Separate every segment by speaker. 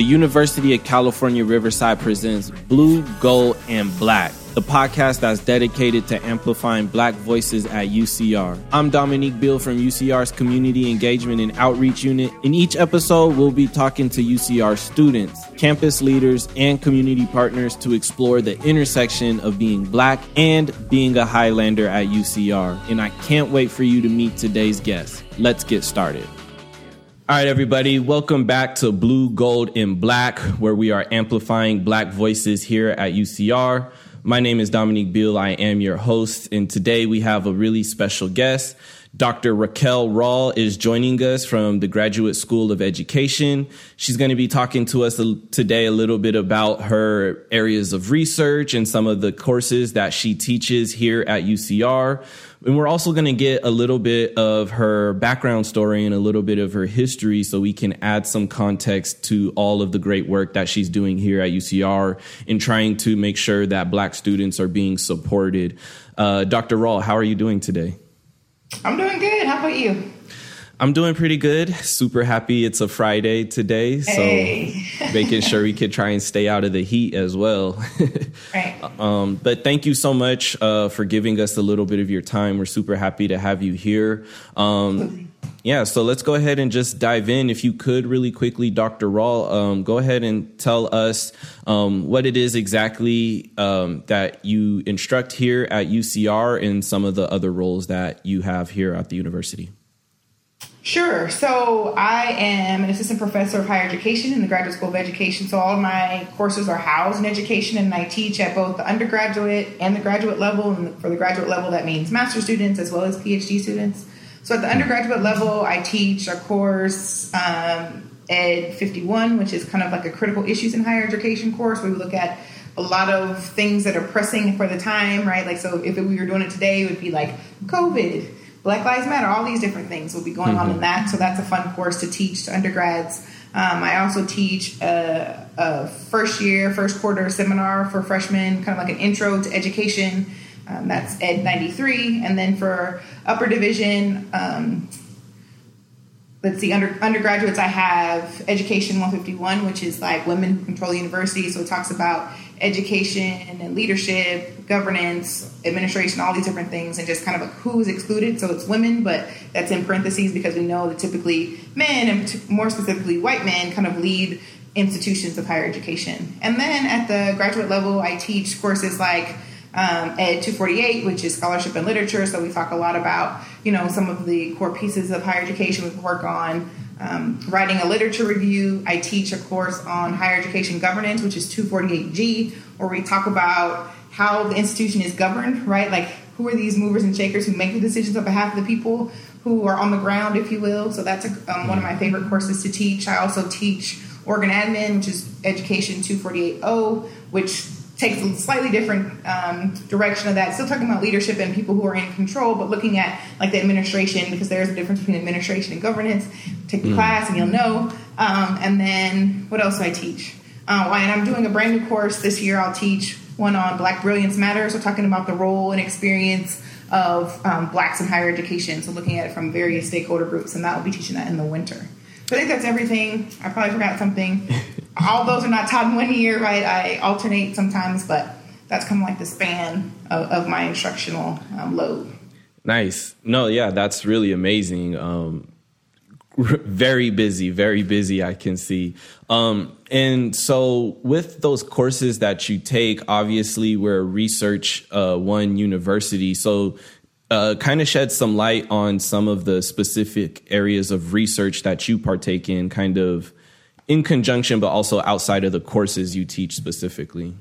Speaker 1: the University of California Riverside presents Blue, Gold, and Black, the podcast that's dedicated to amplifying black voices at UCR. I'm Dominique Bill from UCR's Community Engagement and Outreach Unit. In each episode, we'll be talking to UCR students, campus leaders, and community partners to explore the intersection of being black and being a Highlander at UCR. And I can't wait for you to meet today's guest. Let's get started. All right, everybody, welcome back to Blue, Gold, and Black, where we are amplifying black voices here at UCR. My name is Dominique Beal. I am your host, and today we have a really special guest. Dr. Raquel Rall is joining us from the Graduate School of Education. She's going to be talking to us today a little bit about her areas of research and some of the courses that she teaches here at UCR. And we're also going to get a little bit of her background story and a little bit of her history so we can add some context to all of the great work that she's doing here at UCR in trying to make sure that black students are being supported. Uh, Dr. Rall, how are you doing today?
Speaker 2: I'm doing good. How about you?
Speaker 1: I'm doing pretty good. Super happy it's a Friday today. So hey. making sure we could try and stay out of the heat as well. right. Um, but thank you so much uh, for giving us a little bit of your time. We're super happy to have you here. Um, yeah, so let's go ahead and just dive in. If you could, really quickly, Dr. Rall, um, go ahead and tell us um, what it is exactly um, that you instruct here at UCR and some of the other roles that you have here at the university.
Speaker 2: Sure. So I am an assistant professor of higher education in the Graduate School of Education. So all my courses are housed in education, and I teach at both the undergraduate and the graduate level. And for the graduate level, that means master students as well as PhD students. So at the undergraduate level, I teach a course, um, Ed 51, which is kind of like a critical issues in higher education course where we look at a lot of things that are pressing for the time, right? Like, so if we were doing it today, it would be like COVID, Black Lives Matter, all these different things will be going mm-hmm. on in mm-hmm. that. So that's a fun course to teach to undergrads. Um, I also teach a, a, first year, first quarter seminar for freshmen, kind of like an intro to education. Um, that's Ed 93. And then for upper division, um, let's see, under, undergraduates, I have Education 151, which is like Women who Control University. So it talks about education and leadership, governance, administration, all these different things, and just kind of like who's excluded. So it's women, but that's in parentheses because we know that typically men, and more specifically white men, kind of lead institutions of higher education. And then at the graduate level, I teach courses like um, Ed 248, which is scholarship and literature. So we talk a lot about, you know, some of the core pieces of higher education we work on. Um, writing a literature review. I teach a course on higher education governance, which is 248G, where we talk about how the institution is governed, right? Like, who are these movers and shakers who make the decisions on behalf of the people who are on the ground, if you will? So that's a, um, one of my favorite courses to teach. I also teach organ admin, which is education 248O, which takes a slightly different um, direction of that. Still talking about leadership and people who are in control, but looking at like the administration because there's a difference between administration and governance. Take the mm. class and you'll know. Um, and then what else do I teach? Uh, and I'm doing a brand new course this year. I'll teach one on Black Brilliance Matters. So talking about the role and experience of um, blacks in higher education. So looking at it from various stakeholder groups, and that will be teaching that in the winter. So I think that's everything. I probably forgot something. All those are not taught in one year, right? I alternate sometimes, but that's kind of like the span of, of my instructional um, load.
Speaker 1: Nice. No, yeah, that's really amazing. Um, very busy, very busy, I can see. Um, and so, with those courses that you take, obviously, we're research uh, one university. So, uh, kind of shed some light on some of the specific areas of research that you partake in, kind of in conjunction, but also outside of the courses you teach specifically.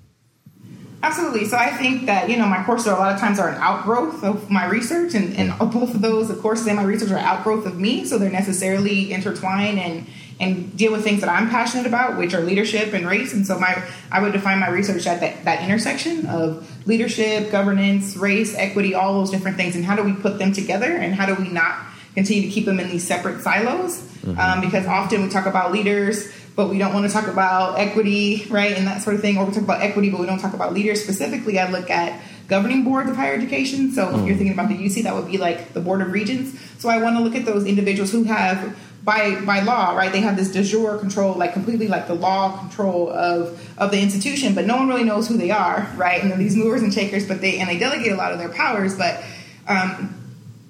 Speaker 2: Absolutely. So I think that you know my courses a lot of times are an outgrowth of my research, and, and both of those, the courses and my research, are outgrowth of me. So they're necessarily intertwined and and deal with things that I'm passionate about, which are leadership and race. And so my I would define my research at that, that intersection of leadership, governance, race, equity, all those different things, and how do we put them together, and how do we not continue to keep them in these separate silos? Mm-hmm. Um, because often we talk about leaders, but we don't want to talk about equity, right, and that sort of thing, or we talk about equity, but we don't talk about leaders specifically. I look at governing boards of higher education. So mm-hmm. if you're mm. thinking about the UC, that would be like the board of regents. So I want to look at those individuals who have by by law, right? They have this de jure control, like completely like the law control of of the institution, but no one really knows who they are, right? And they're these movers and shakers, but they and they delegate a lot of their powers, but um,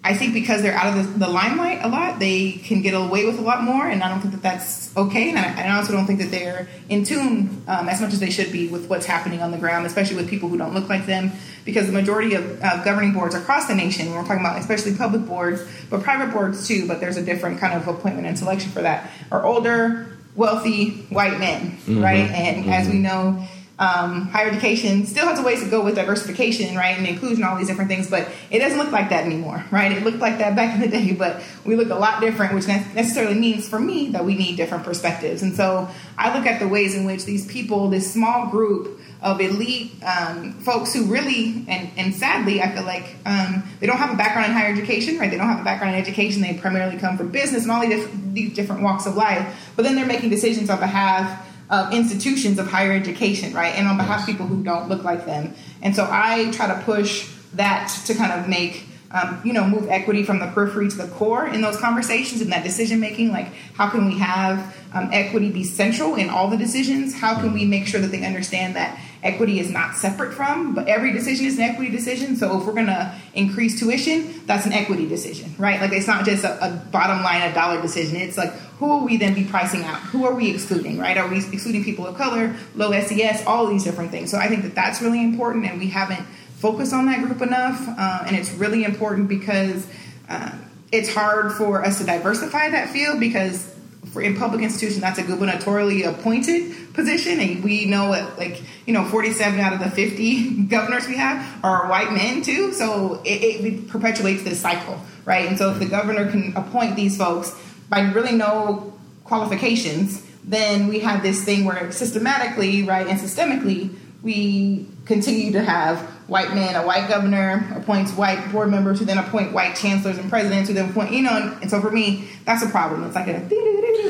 Speaker 2: I think because they're out of the, the, limelight a lot, they can get away with a lot more, and I don't think that that's okay. And I, I also don't think that they're in tune um, as much as they should be with what's happening on the ground, especially with people who don't look like them. Because the majority of uh, governing boards across the nation, we're talking about especially public boards, but private boards too, but there's a different kind of appointment and selection for that, are older, wealthy white men, mm-hmm. right? And mm-hmm. as we know, um, higher education still has a ways to go with diversification, right, and inclusion, all these different things, but it doesn't look like that anymore, right? It looked like that back in the day, but we look a lot different, which necessarily means for me that we need different perspectives. And so I look at the ways in which these people, this small group of elite um, folks who really, and, and sadly, I feel like um, they don't have a background in higher education, right? They don't have a background in education. They primarily come from business and all these different, these different walks of life, but then they're making decisions on behalf of institutions of higher education, right? And on behalf of people who don't look like them. And so I try to push that to kind of make um, you know, move equity from the periphery to the core in those conversations and that decision making. Like, how can we have um, equity be central in all the decisions? How can we make sure that they understand that equity is not separate from, but every decision is an equity decision. So if we're going to increase tuition, that's an equity decision, right? Like, it's not just a, a bottom line, a dollar decision. It's like, who will we then be pricing out? Who are we excluding, right? Are we excluding people of color, low SES, all these different things? So I think that that's really important, and we haven't focused on that group enough. Uh, and it's really important because uh, it's hard for us to diversify that field because for in public institutions that's a gubernatorially appointed position and we know that like you know 47 out of the 50 governors we have are white men too. So it, it perpetuates this cycle right? And so if the mm-hmm. governor can appoint these folks by really no qualifications, then we have this thing where systematically, right, and systemically, we continue to have white men, a white governor appoints white board members who then appoint white chancellors and presidents who then appoint, you know, and, and so for me, that's a problem. It's like a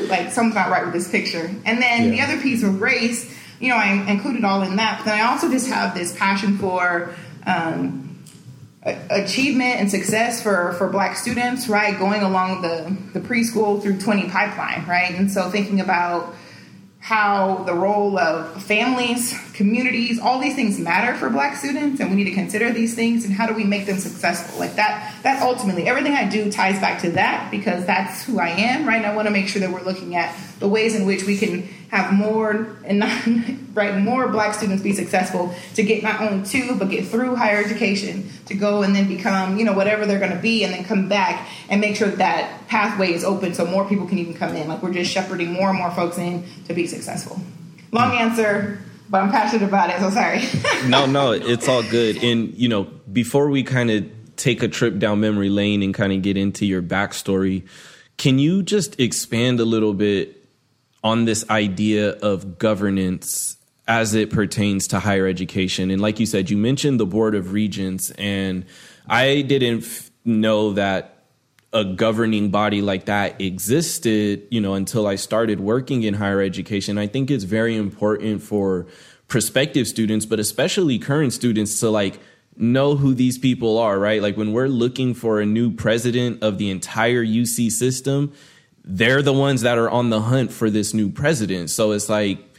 Speaker 2: like something's not right with this picture. And then yeah. the other piece of race, you know, I included all in that, but then I also just have this passion for um, achievement and success for for black students right going along the the preschool through 20 pipeline right and so thinking about how the role of families communities all these things matter for black students and we need to consider these things and how do we make them successful? Like that that ultimately everything i do ties back to that because that's who i am right? And i want to make sure that we're looking at the ways in which we can have more and not, right more black students be successful to get not only to but get through higher education to go and then become you know whatever they're going to be and then come back and make sure that pathway is open so more people can even come in. Like we're just shepherding more and more folks in to be successful. Long answer but i'm passionate about it so sorry.
Speaker 1: No no it's all good. And you know before we kind of take a trip down memory lane and kind of get into your backstory can you just expand a little bit on this idea of governance as it pertains to higher education. And like you said, you mentioned the Board of Regents, and I didn't f- know that a governing body like that existed, you know, until I started working in higher education. I think it's very important for prospective students, but especially current students to like know who these people are, right? Like when we're looking for a new president of the entire UC system, they're the ones that are on the hunt for this new president. So it's like,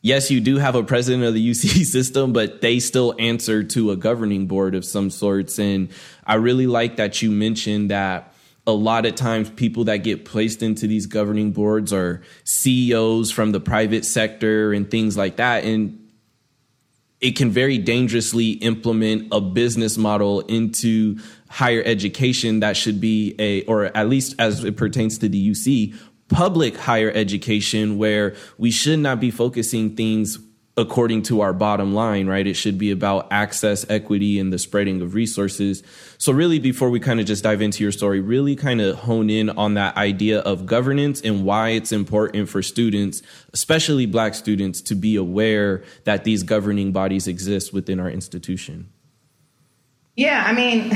Speaker 1: yes, you do have a president of the UC system, but they still answer to a governing board of some sorts. And I really like that you mentioned that a lot of times people that get placed into these governing boards are CEOs from the private sector and things like that. And it can very dangerously implement a business model into higher education that should be a, or at least as it pertains to the UC, public higher education where we should not be focusing things according to our bottom line, right? It should be about access, equity, and the spreading of resources. So, really, before we kind of just dive into your story, really kind of hone in on that idea of governance and why it's important for students, especially Black students, to be aware that these governing bodies exist within our institution.
Speaker 2: Yeah, I mean,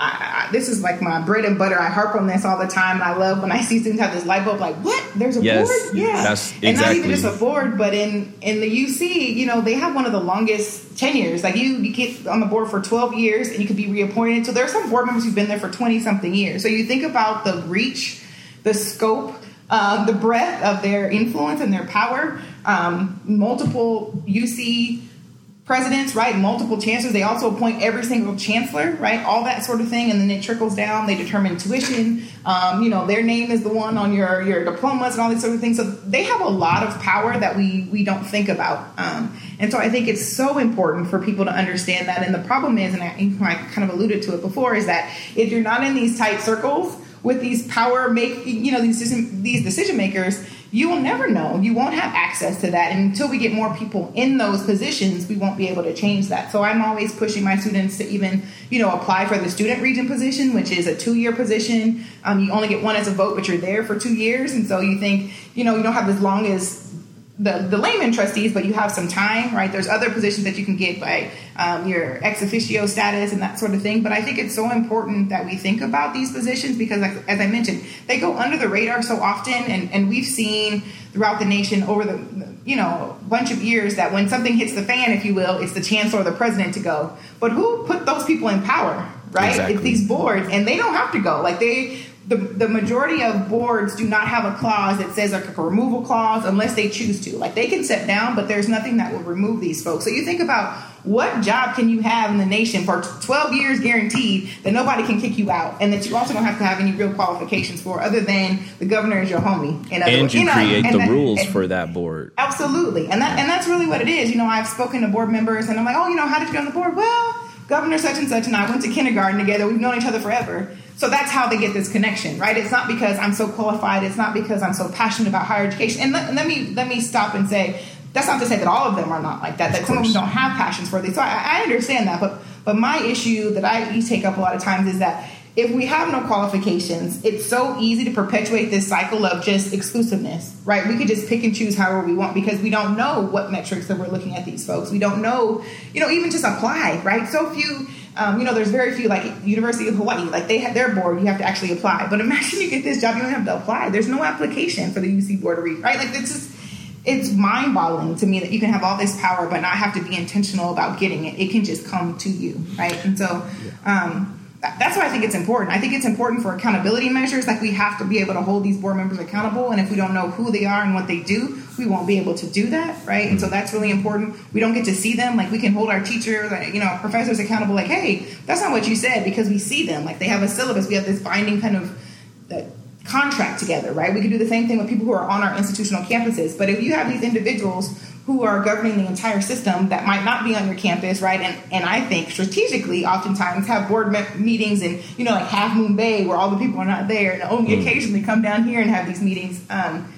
Speaker 2: I, I, this is like my bread and butter. I harp on this all the time. I love when I see students have this light bulb, like, what? There's a yes, board? Yeah. That's exactly. And not even just a board, but in, in the UC, you know, they have one of the longest tenures. Like you, you get on the board for 12 years and you could be reappointed. So there are some board members who've been there for 20 something years. So you think about the reach the scope, uh, the breadth of their influence and their power. Um, multiple UC presidents, right? Multiple chancellors. They also appoint every single chancellor, right? All that sort of thing, and then it trickles down. They determine tuition. Um, you know, their name is the one on your your diplomas and all these sort of things. So they have a lot of power that we we don't think about. Um, and so I think it's so important for people to understand that. And the problem is, and I, I kind of alluded to it before, is that if you're not in these tight circles with these power make, you know, these decision, these decision makers you will never know. You won't have access to that. And until we get more people in those positions, we won't be able to change that. So I'm always pushing my students to even, you know, apply for the student regent position, which is a two year position. Um, you only get one as a vote, but you're there for two years. And so you think, you know, you don't have as long as the, the layman trustees, but you have some time, right? There's other positions that you can get by um, your ex officio status and that sort of thing. But I think it's so important that we think about these positions because, like, as I mentioned, they go under the radar so often, and, and we've seen throughout the nation over the you know bunch of years that when something hits the fan, if you will, it's the chancellor or the president to go. But who put those people in power? Right? Exactly. It's these boards, and they don't have to go. Like they the, the majority of boards do not have a clause that says like a removal clause unless they choose to. Like they can step down, but there's nothing that will remove these folks. So you think about what job can you have in the nation for 12 years guaranteed that nobody can kick you out and that you also don't have to have any real qualifications for other than the governor is your homie.
Speaker 1: and words, you, you know, create the that, rules and, for that board.
Speaker 2: Absolutely. And that and that's really what it is. You know, I've spoken to board members and I'm like, oh, you know, how did you get on the board? Well, Governor such and such and I went to kindergarten together. We've known each other forever. So that's how they get this connection, right? It's not because I'm so qualified. It's not because I'm so passionate about higher education. And let, let me let me stop and say that's not to say that all of them are not like that. That some of them don't have passions for these. So I, I understand that, but but my issue that I you take up a lot of times is that if we have no qualifications, it's so easy to perpetuate this cycle of just exclusiveness, right? We could just pick and choose however we want because we don't know what metrics that we're looking at these folks. We don't know, you know, even just apply, right? So few um, you know, there's very few like University of Hawaii, like they have their board, you have to actually apply. But imagine you get this job, you don't have to apply. There's no application for the UC board to read, right? Like it's just it's mind boggling to me that you can have all this power but not have to be intentional about getting it. It can just come to you, right? And so um, that's why I think it's important. I think it's important for accountability measures. Like we have to be able to hold these board members accountable, and if we don't know who they are and what they do, we won't be able to do that, right? And so mm-hmm. that's really important. We don't get to see them. Like we can hold our teachers, you know, professors accountable. Like, hey, that's not what you said because we see them. Like they have a syllabus. We have this binding kind of uh, contract together, right? We can do the same thing with people who are on our institutional campuses. But if you have these individuals who are governing the entire system that might not be on your campus, right? And and I think strategically, oftentimes have board me- meetings and you know like Half Moon Bay where all the people are not there, and only mm. occasionally come down here and have these meetings. Um,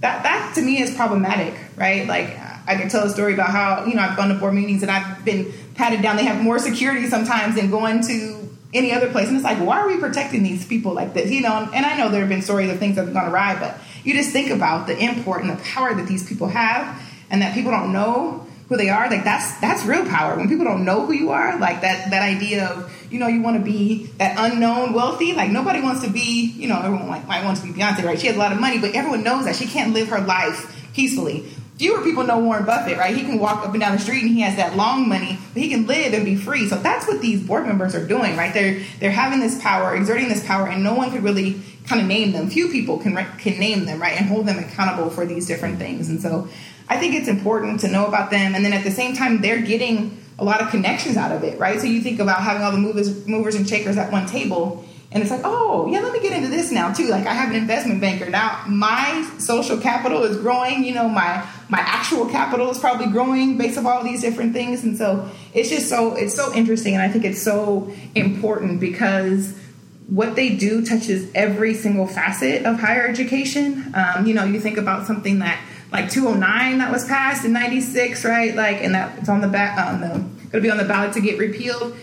Speaker 2: that that to me is problematic, right? Like I can tell a story about how you know I've gone to board meetings and I've been patted down. They have more security sometimes than going to any other place, and it's like, why are we protecting these people like this? You know, and I know there have been stories of things that have gone awry, but you just think about the import and the power that these people have and that people don't know who they are, like that's that's real power. When people don't know who you are, like that that idea of you know you want to be that unknown wealthy. Like nobody wants to be, you know, everyone like might want to be Beyonce, right? She has a lot of money, but everyone knows that she can't live her life peacefully. Fewer people know Warren Buffett, right? He can walk up and down the street and he has that long money, but he can live and be free. So that's what these board members are doing, right? They're they're having this power, exerting this power, and no one could really kind of name them. Few people can can name them, right, and hold them accountable for these different things. And so I think it's important to know about them. And then at the same time, they're getting a lot of connections out of it, right? So you think about having all the movers, movers and shakers at one table, and it's like, oh, yeah, let me get into this now too. Like I have an investment banker now. My social capital is growing. You know, my my actual capital is probably growing based on all these different things. And so it's just so it's so interesting, and I think it's so important because what they do touches every single facet of higher education. Um, you know, you think about something that like 209 that was passed in 96, right? Like, and that it's on the back, on the, going to be on the ballot to get repealed.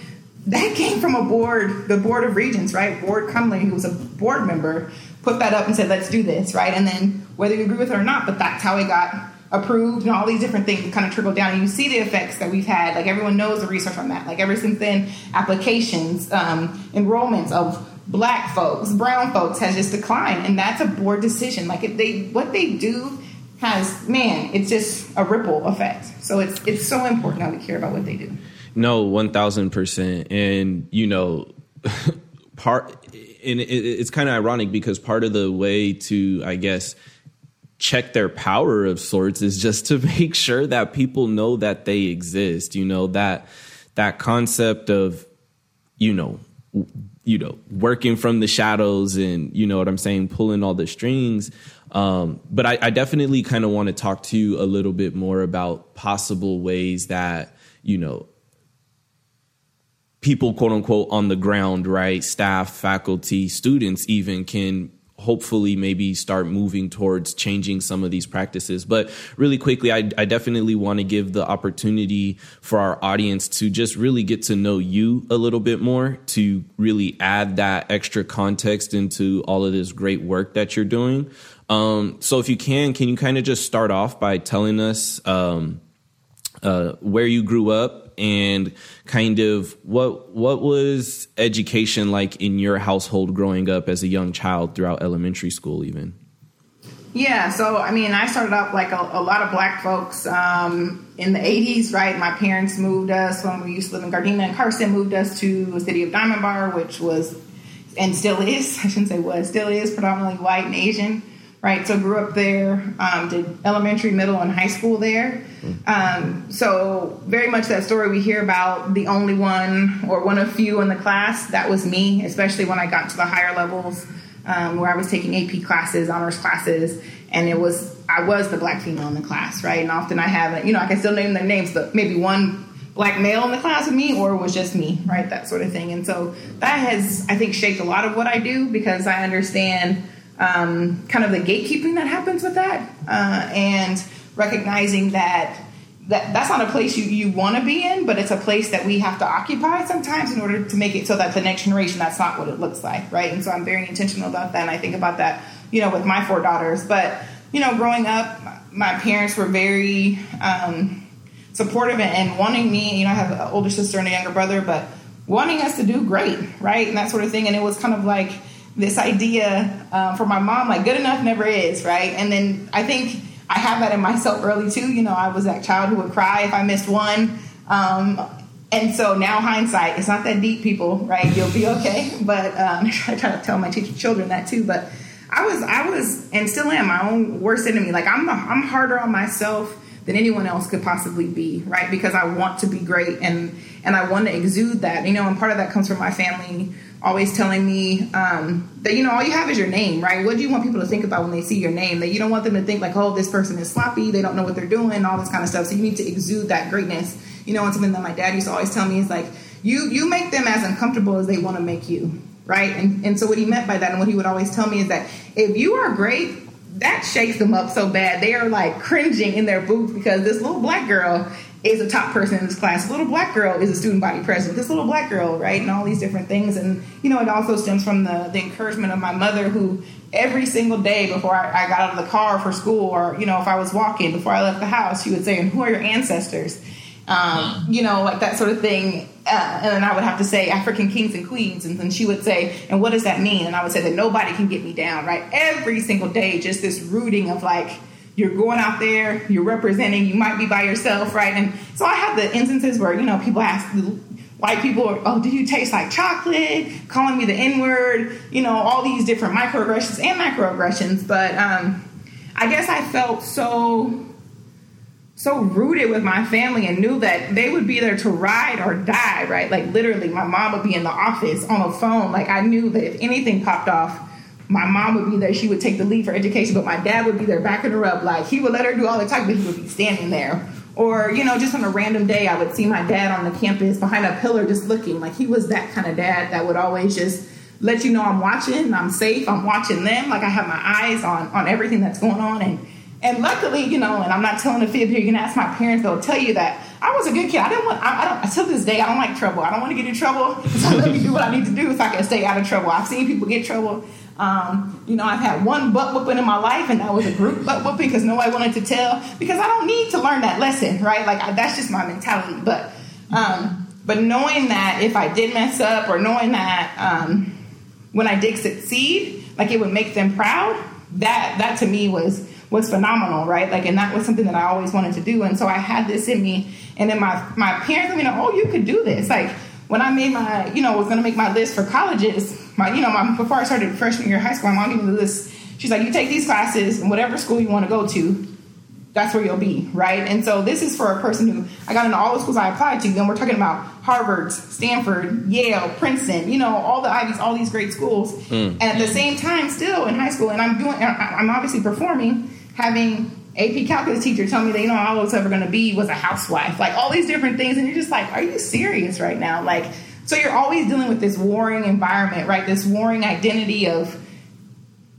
Speaker 2: That came from a board, the Board of Regents, right? Ward Connerly, who was a board member, put that up and said, let's do this, right? And then whether you agree with it or not, but that's how it got approved and all these different things kind of trickle down and you see the effects that we've had like everyone knows the research on that like ever since then applications um, enrollments of black folks brown folks has just declined and that's a board decision like if they what they do has man, it's just a ripple effect. So it's it's so important that we care about what they do.
Speaker 1: No, one thousand percent, and you know, part and it, it's kind of ironic because part of the way to, I guess, check their power of sorts is just to make sure that people know that they exist. You know that that concept of, you know, you know, working from the shadows and you know what I'm saying, pulling all the strings. Um, but I, I definitely kind of want to talk to you a little bit more about possible ways that you know people quote unquote on the ground right staff faculty students even can hopefully maybe start moving towards changing some of these practices. But really quickly, I, I definitely want to give the opportunity for our audience to just really get to know you a little bit more, to really add that extra context into all of this great work that you're doing. Um, so if you can, can you kind of just start off by telling us um, uh, where you grew up and kind of what what was education like in your household growing up as a young child throughout elementary school even?
Speaker 2: Yeah so i mean i started off like a, a lot of black folks um, in the 80s right? My parents moved us when we used to live in gardena and carson moved us to the city of diamond bar which was and still is i shouldn't say was still is predominantly white and asian right? So grew up there, um, did elementary, middle, and high school there. Um, so very much that story we hear about the only one or one of few in the class. That was me, especially when I got to the higher levels um, where I was taking AP classes, honors classes, and it was I was the black female in the class, right? And often I have, you know, I can still name their names, but maybe one black male in the class with me or it was just me, right? That sort of thing. And so that has, I think, shaped a lot of what I do because I understand um, kind of the gatekeeping that happens with that, uh, and recognizing that that that's not a place you, you want to be in, but it's a place that we have to occupy sometimes in order to make it so that the next generation that's not what it looks like, right? And so I'm very intentional about that, and I think about that, you know, with my four daughters. But you know, growing up, my parents were very um, supportive and wanting me. You know, I have an older sister and a younger brother, but wanting us to do great, right, and that sort of thing. And it was kind of like this idea um, for my mom, like good enough never is, right? And then I think I have that in myself early too. You know, I was that child who would cry if I missed one. Um, and so now hindsight, it's not that deep, people, right? You'll be okay. But um, I try to tell my children that too. But I was, I was, and still am my own worst enemy. Like I'm, I'm harder on myself than anyone else could possibly be, right? Because I want to be great and and I want to exude that, you know. And part of that comes from my family always telling me um, that you know all you have is your name, right? What do you want people to think about when they see your name? That you don't want them to think like, oh, this person is sloppy, they don't know what they're doing, all this kind of stuff. So you need to exude that greatness, you know. And something that my dad used to always tell me is like, you you make them as uncomfortable as they want to make you, right? And and so what he meant by that, and what he would always tell me is that if you are great, that shakes them up so bad they are like cringing in their boots because this little black girl is a top person in this class. Little black girl is a student body president. This little black girl, right, and all these different things. And you know, it also stems from the the encouragement of my mother, who every single day before I, I got out of the car for school, or you know, if I was walking before I left the house, she would say, "And who are your ancestors?" Um, you know, like that sort of thing. Uh, and then I would have to say African kings and queens, and then she would say, "And what does that mean?" And I would say that nobody can get me down, right? Every single day, just this rooting of like you're going out there, you're representing, you might be by yourself, right? And so I have the instances where, you know, people ask white people, oh, do you taste like chocolate? Calling me the N word, you know, all these different microaggressions and macroaggressions. But um, I guess I felt so so rooted with my family and knew that they would be there to ride or die, right? Like literally, my mom would be in the office on a phone. Like I knew that if anything popped off, my mom would be there. She would take the lead for education, but my dad would be there backing her up. Like he would let her do all the talking, but he would be standing there. Or, you know, just on a random day, I would see my dad on the campus behind a pillar just looking. Like he was that kind of dad that would always just let you know I'm watching, I'm safe, I'm watching them. Like I have my eyes on on everything that's going on. And and luckily, you know, and I'm not telling a fib here, you can ask my parents, they'll tell you that I was a good kid. I didn't want, I, I don't, to this day, I don't like trouble. I don't want to get in trouble. So let me do what I need to do so I can stay out of trouble. I've seen people get trouble um, you know, I've had one butt whooping in my life, and that was a group butt whooping because nobody wanted to tell because I don't need to learn that lesson, right? Like I, that's just my mentality. But um, but knowing that if I did mess up, or knowing that um, when I did succeed, like it would make them proud. That that to me was was phenomenal, right? Like, and that was something that I always wanted to do. And so I had this in me. And then my my parents let me know, oh, you could do this. Like when I made my, you know, was going to make my list for colleges my, you know, my, before I started freshman year of high school, my mom gave me the list. She's like, you take these classes and whatever school you want to go to, that's where you'll be, right? And so this is for a person who I got into all the schools I applied to. Then we're talking about Harvard, Stanford, Yale, Princeton, you know, all the Ivies, all these great schools. Mm. And at the same time, still in high school, and I'm doing, I'm obviously performing, having AP calculus teacher tell me that you know all I was ever going to be was a housewife, like all these different things, and you're just like, are you serious right now? Like, so you're always dealing with this warring environment, right? This warring identity of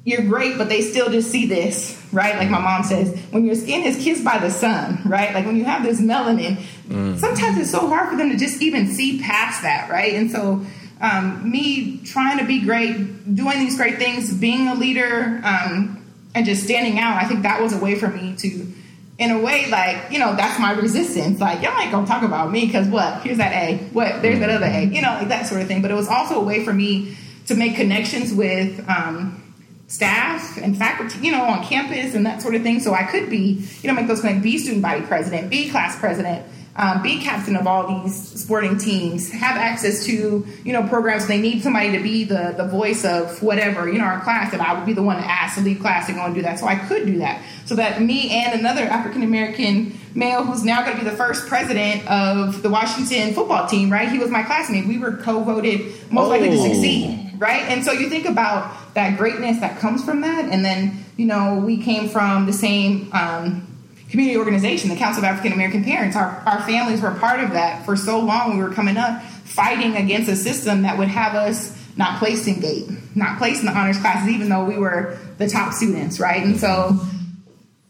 Speaker 2: you're great, but they still just see this, right? Like my mom says, when your skin is kissed by the sun, right? Like when you have this melanin, mm. sometimes it's so hard for them to just even see past that, right? And so, um, me trying to be great, doing these great things, being a leader, um, and just standing out, I think that was a way for me to, in a way, like, you know, that's my resistance. Like, y'all ain't gonna talk about me because what? Here's that A. What? There's that other A. You know, like that sort of thing. But it was also a way for me to make connections with, um, staff and faculty, you know, on campus and that sort of thing. So I could be, you know, make those like be student body president, be class president, um, be captain of all these sporting teams, have access to, you know, programs. They need somebody to be the the voice of whatever, you know, our class, and I would be the one to ask to leave class and go and do that. So I could do that. So that me and another African American male who's now going to be the first president of the Washington football team, right? He was my classmate. We were co-voted most oh. likely to succeed, right? And so you think about that greatness that comes from that. And then, you know, we came from the same um, community organization, the Council of African American Parents. Our, our families were part of that for so long. We were coming up fighting against a system that would have us not placed in GATE, not placed in the honors classes, even though we were the top students, right? And so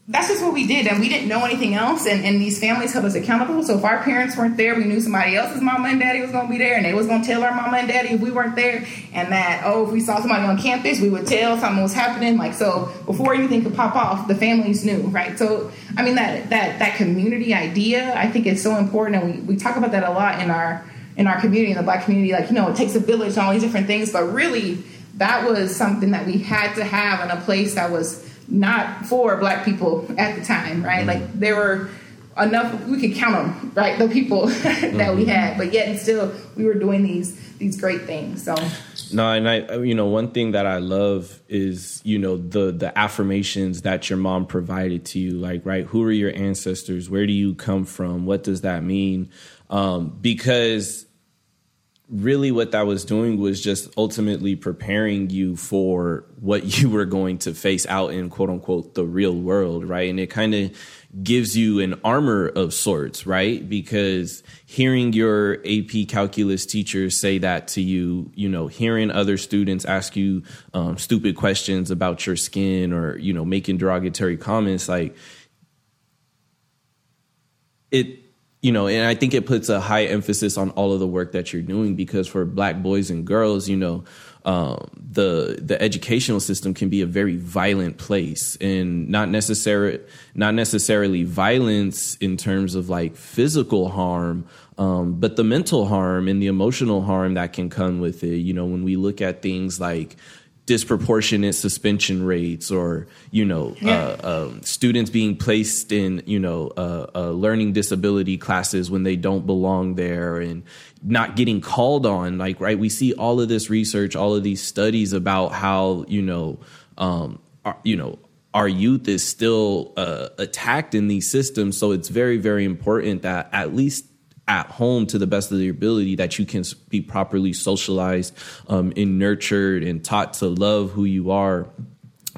Speaker 2: that's just what we did and we didn't know anything else and, and these families held us accountable. So if our parents weren't there we knew somebody else's mama and daddy was going to be there and they was going to tell our mama and daddy if we weren't there and that oh if we saw somebody on campus we would tell something was happening like so before anything could pop off the families knew right? So i mean that that that community idea i think is so important and we, we talk about that a lot in our in our community in the black community like you know it takes a village and all these different things but really that was something that we had to have in a place that was not for black people at the time, right? Mm-hmm. Like there were enough we could count them, right? The people that mm-hmm. we had, but yet and still we were doing these these great things. So
Speaker 1: no, and I, you know, one thing that I love is, you know, the the affirmations that your mom provided to you. Like, right, who are your ancestors? Where do you come from? What does that mean? Um, because really what that was doing was just ultimately preparing you for what you were going to face out in quote unquote the real world, right? And it kind of gives you an armor of sorts, right? Because hearing your AP calculus teacher say that to you, you know, hearing other students ask you um, stupid questions about your skin or, you know, making derogatory comments, like it you know, and I think it puts a high emphasis on all of the work that you're doing because for black boys and girls, you know, um, the the educational system can be a very violent place, and not necessarily not necessarily violence in terms of like physical harm, um, but the mental harm and the emotional harm that can come with it. You know, when we look at things like disproportionate suspension rates or you know yeah. uh, um, students being placed in you know uh, uh, learning disability classes when they don't belong there and not getting called on like right we see all of this research all of these studies about how you know um, our, you know our youth is still uh, attacked in these systems so it's very very important that at least at home to the best of your ability that you can be properly socialized um, and nurtured and taught to love who you are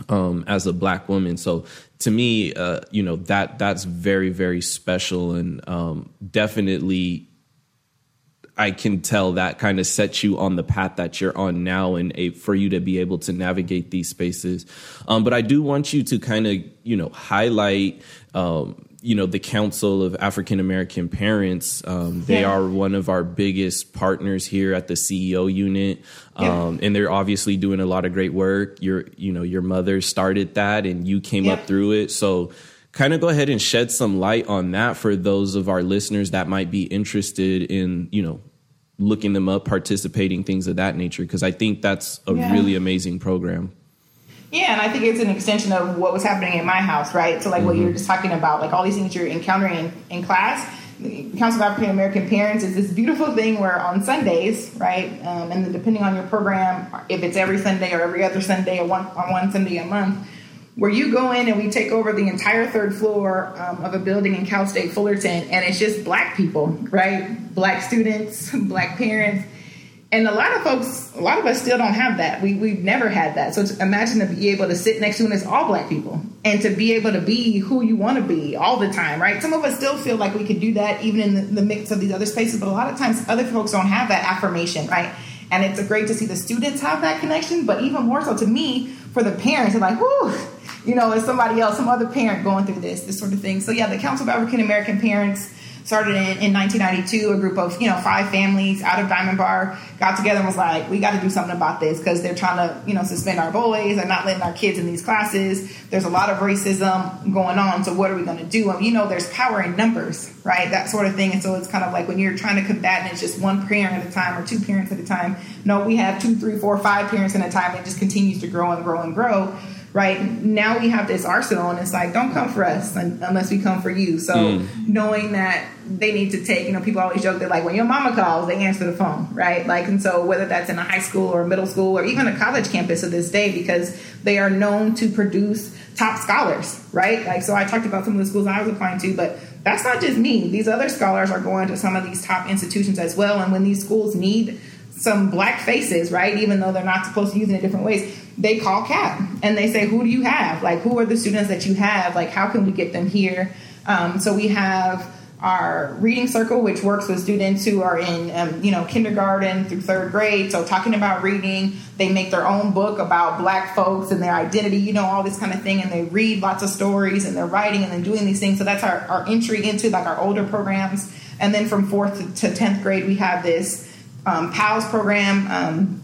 Speaker 1: um, as a black woman so to me uh, you know that that's very very special and um, definitely I can tell that kind of sets you on the path that you're on now, and a, for you to be able to navigate these spaces. Um, but I do want you to kind of, you know, highlight um, you know the Council of African American Parents. Um, they yeah. are one of our biggest partners here at the CEO unit, um, yeah. and they're obviously doing a lot of great work. Your you know your mother started that, and you came yeah. up through it. So, kind of go ahead and shed some light on that for those of our listeners that might be interested in you know looking them up, participating, things of that nature. Because I think that's a really amazing program.
Speaker 2: Yeah, and I think it's an extension of what was happening in my house, right? So, like mm-hmm. what you were just talking about, like all these things you're encountering in, in class. The Council of African American Parents is this beautiful thing where on Sundays, right, um, and depending on your program, if it's every Sunday or every other Sunday or one on one Sunday a month, where you go in and we take over the entire third floor um, of a building in Cal State Fullerton, and it's just black people, right? Black students, black parents and a lot of folks, a lot of us still don't have that. We we've never had that. So imagine to be able to sit next to and it's all black people, and to be able to be who you want to be all the time, right? Some of us still feel like we could do that even in the, the mix of these other spaces, but a lot of times other folks don't have that affirmation, right? And it's great to see the students have that connection, but even more so to me, for the parents, they're like, whoo, you know, it's somebody else, some other parent going through this, this sort of thing. So yeah, the Council of African American Parents started in, in 1992. A group of you know five families out of Diamond Bar got together and was like, we got to do something about this because they're trying to you know suspend our boys. They're not letting our kids in these classes. There's a lot of racism going on. So what are we going to do? And you know, there's power in numbers, right? That sort of thing. And so it's kind of like when you're trying to combat and it's just one parent at a time or two parents at a time. No, we have two, three, four, five parents at a time. It just continues to grow and grow and grow right? Now we have this arsenal and it's like don't come for us unless we come for you. So mm. knowing that they need to take you know people always joke that like when your mama calls they answer the phone right? Like and so whether that's in a high school or middle school or even a college campus of this day because they are known to produce top scholars right? Like so i talked about some of the schools i was applying to but that's not just me. These other scholars are going to some of these top institutions as well. And when these schools need some black faces, right? Even though they're not supposed to use it in different ways, they call CAP and they say, "Who do you have? Like, who are the students that you have? Like, how can we get them here?" Um, so we have our reading circle, which works with students who are in, um, you know, kindergarten through third grade. So talking about reading, they make their own book about Black folks and their identity, you know, all this kind of thing, and they read lots of stories and they're writing and then doing these things. So that's our, our entry into like our older programs. And then from fourth to tenth grade, we have this um, PALS program, um,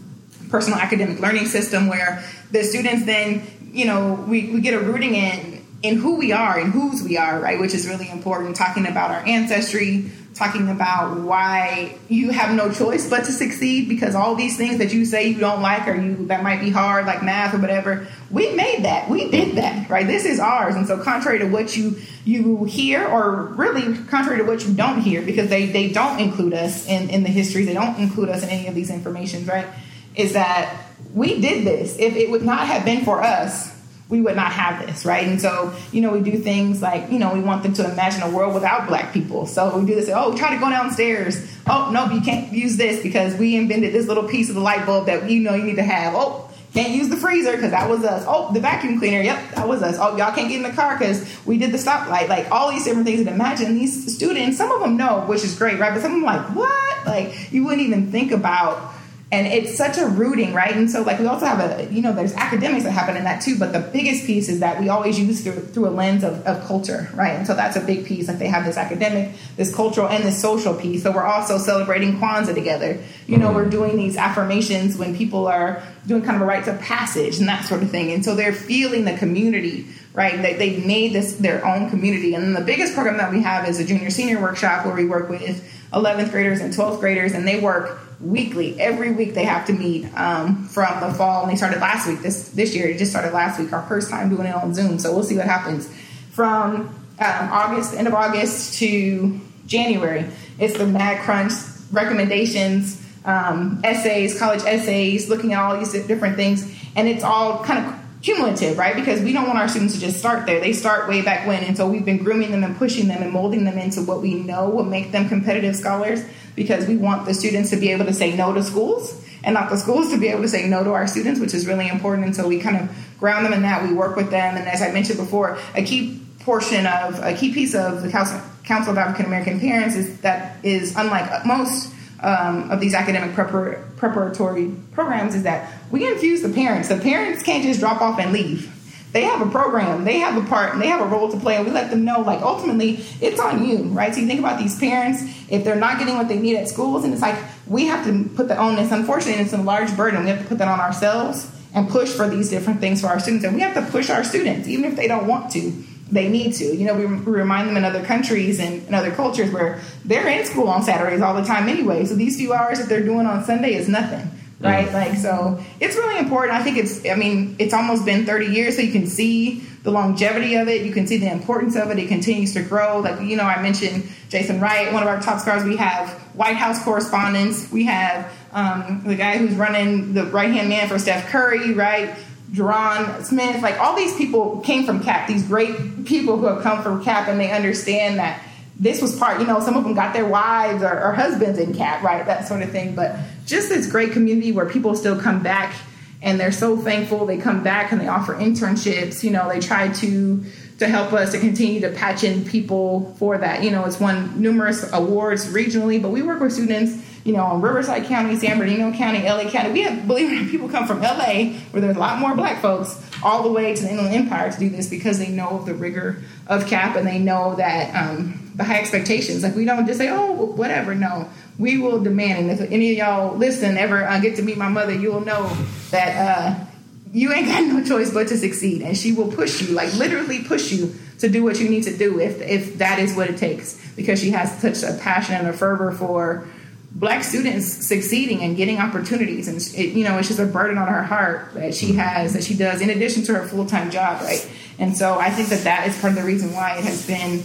Speaker 2: personal academic learning system, where the students then, you know, we, we get a rooting in in who we are and whose we are, right? Which is really important. Talking about our ancestry, talking about why you have no choice but to succeed because all these things that you say you don't like or you that might be hard, like math or whatever, we made that. We did that, right? This is ours. And so contrary to what you you hear, or really contrary to what you don't hear, because they they don't include us in, in the history, they don't include us in any of these informations, right? Is that we did this. If it would not have been for us, we would not have this, right? And so, you know, we do things like, you know, we want them to imagine a world without black people. So we do this, oh, try to go downstairs. Oh, no, you can't use this because we invented this little piece of the light bulb that you know you need to have. Oh, can't use the freezer because that was us. Oh, the vacuum cleaner, yep, that was us. Oh, y'all can't get in the car because we did the stoplight. Like all these different things. And imagine these students, some of them know, which is great, right? But some of them like, what? Like you wouldn't even think about and it's such a rooting right? And so like we also have a you know there's academics that happen in that too but the biggest piece is that we always use through through a lens of, of culture right? And so that's a big piece like they have this academic this cultural and this social piece so we're also celebrating kwanzaa together. You know mm-hmm. we're doing these affirmations when people are doing kind of a rites of passage and that sort of thing. And so they're feeling the community right? They, they've made this their own community. And then the biggest program that we have is a junior senior workshop where we work with 11th graders and 12th graders and they work weekly. Every week they have to meet um, from the fall, and they started last week. This this year, it just started last week. Our first time doing it on Zoom, so we'll see what happens from um, August, end of August to January. It's the Mad Crunch recommendations, um, essays, college essays, looking at all these different things, and it's all kind of cumulative, right? Because we don't want our students to just start there. They start way back when, and so we've been grooming them and pushing them and molding them into what we know will make them competitive scholars because we want the students to be able to say no to schools and not the schools to be able to say no to our students, which is really important. And so we kind of ground them in that. We work with them. And as I mentioned before, a key portion of a key piece of the Council, of African American Parents is that is unlike most um, of these academic prepar- preparatory programs is that we infuse the parents. The parents can't just drop off and leave they have a program, they have a part, and they have a role to play, and we let them know, like, ultimately, it's on you, right? So you think about these parents, if they're not getting what they need at schools, and it's like, we have to put the onus, unfortunately, it's a large burden, we have to put that on ourselves and push for these different things for our students, and we have to push our students, even if they don't want to they need to. You know, we, we, remind them in other countries and in other cultures where they're in school on Saturdays all the time anyway. So these few hours that they're doing on Sunday is nothing right? Mm. Like, so it's really important. I think it's, I mean, it's almost been 30 years, so you can see the longevity of it. You can see the importance of it. It continues to grow. Like, you know, I mentioned Jason Wright, one of our top stars. We have White House correspondents. We have um, the guy who's running the right hand man for Steph Curry, right? Jerron Smith, like all these people came from CAP, these great people who have come from CAP and they understand that this was part, you know, some of them got their wives or, or husbands in CAP, right? That sort of thing. But just this great community where people still come back and they're so thankful. They come back and they offer internships. You know, they try to to help us to continue to patch in people for that. You know, it's won numerous awards regionally, but we work with students, you know, in Riverside County, San Bernardino County, LA County. We have, believe it or not, people come from LA, where there's a lot more black folks, all the way to the Inland Empire to do this because they know the rigor of CAP and they know that um, the high expectations. Like, we don't just say, oh, whatever. No, we will demand. And if any of y'all listen, ever uh, get to meet my mother, you will know that uh, you ain't got no choice but to succeed. And she will push you, like literally push you to do what you need to do if, if that is what it takes. Because she has such a passion and a fervor for black students succeeding and getting opportunities. And, it, you know, it's just a burden on her heart that she has, that she does in addition to her full time job, right? And so I think that that is part of the reason why it has been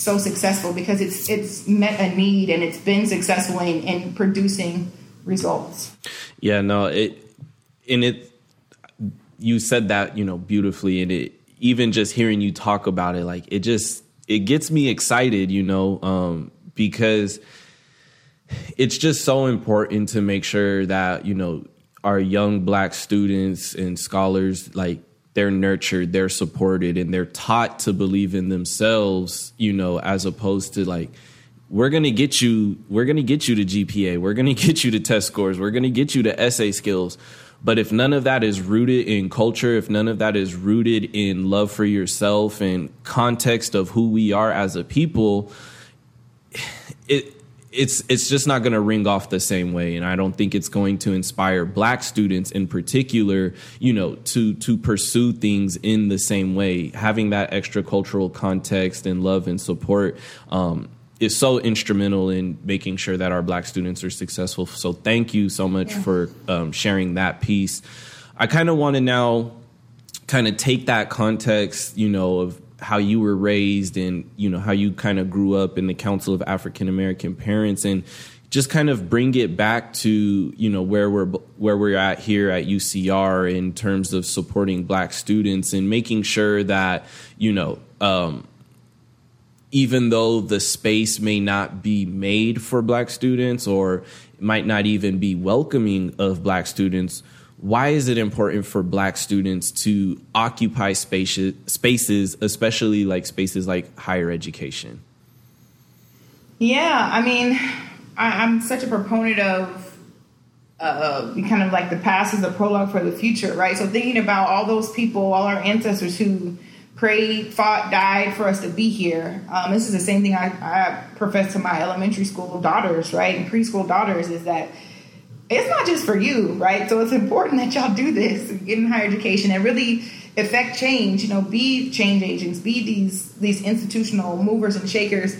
Speaker 2: so successful because it's it's met a need and it's been successful in, in producing results.
Speaker 1: Yeah, no, it and it you said that, you know, beautifully and it even just hearing you talk about it, like it just it gets me excited, you know, um, because it's just so important to make sure that, you know, our young black students and scholars like they're nurtured, they're supported, and they're taught to believe in themselves, you know, as opposed to like, we're gonna get you, we're gonna get you to GPA, we're gonna get you to test scores, we're gonna get you to essay skills. But if none of that is rooted in culture, if none of that is rooted in love for yourself and context of who we are as a people, it it's it's just not going to ring off the same way and i don't think it's going to inspire black students in particular you know to to pursue things in the same way. Having that extra cultural context and love and support um, is so instrumental in making sure that our black students are successful. So thank you so much yeah. for um, sharing that piece. I kind of want to now kind of take that context you know of how you were raised and you know how you kind of grew up in the Council of African American Parents and just kind of bring it back to you know where we're where we're at here at UCR in terms of supporting black students and making sure that you know um, even though the space may not be made for black students or might not even be welcoming of black students why is it important for black students to occupy spaces, spaces especially like spaces like higher education?
Speaker 2: Yeah i mean I, am such a proponent of uh, kind of like the past is a prologue for the future right? So thinking about all those people all our ancestors who prayed fought died for us to be here um, this is the same thing I, I profess to my elementary school daughters right? And preschool daughters is that it's not just for you, right? So it's important that y'all do this, get in higher education, and really affect change. You know, be change agents, be these these institutional movers and shakers,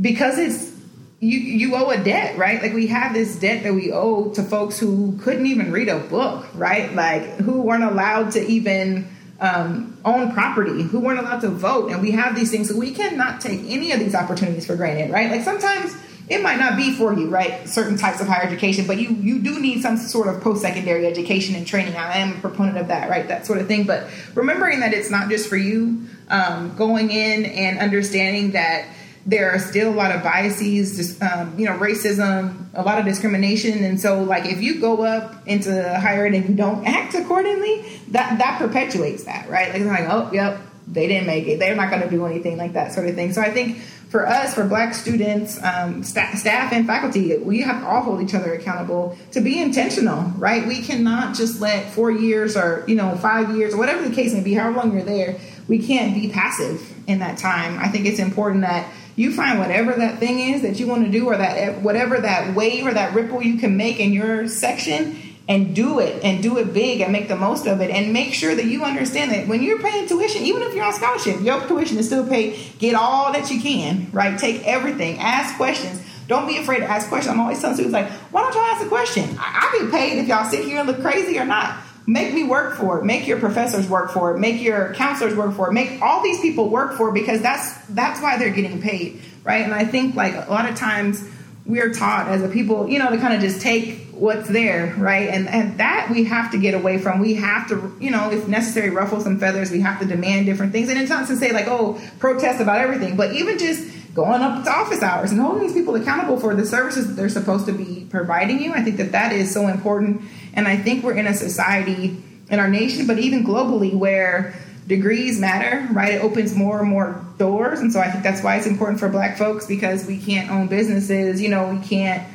Speaker 2: because it's you you owe a debt, right? Like we have this debt that we owe to folks who couldn't even read a book, right? Like who weren't allowed to even um, own property, who weren't allowed to vote, and we have these things. So we cannot take any of these opportunities for granted, right? Like sometimes it might not be for you, right? Certain types of higher education, but you you do need some sort of post secondary education and training. I am a proponent of that, right? That sort of thing. But remembering that it's not just for you, um, going in and understanding that there are still a lot of biases, um, you know, racism, a lot of discrimination, and so like if you go up into higher ed and you don't act accordingly, that that perpetuates that, right? Like, it's like oh, yep, they didn't make it. They're not going to do anything like that sort of thing. So I think for us, for Black students, um, st- staff, and faculty, we have to all hold each other accountable to be intentional, right? We cannot just let four years or you know five years or whatever the case may be, however long you're there, we can't be passive in that time. I think it's important that you find whatever that thing is that you want to do, or that whatever that wave or that ripple you can make in your section, and do it and do it big and make the most of it and make sure that you understand that when you're paying tuition, even if you're on scholarship, your tuition is still paid. Get all that you can, right? Take everything, ask questions. don't be afraid to ask questions. I'm always telling students like, why don't y'all ask a question? I, I get paid if y'all sit here and look crazy or not. Make me work for it. Make your professors work for it. Make your counselors work for it. Make all these people work for it because that's that's why they're getting paid, right? And I think like a lot of times we're taught as a people, you know, to kind of just take what's there, right? And and that we have to get away from. We have to, you know, if necessary, ruffle some feathers. We have to demand different things. And it's not to say like, oh, protest about everything, but even just going up to office hours and holding these people accountable for the services that they're supposed to be providing you. I think that that is so important. And I think we're in a society in our nation, but even globally, where degrees matter, right? It opens more and more doors. And so I think that's why it's important for black folks because we can't own businesses, you know, we can't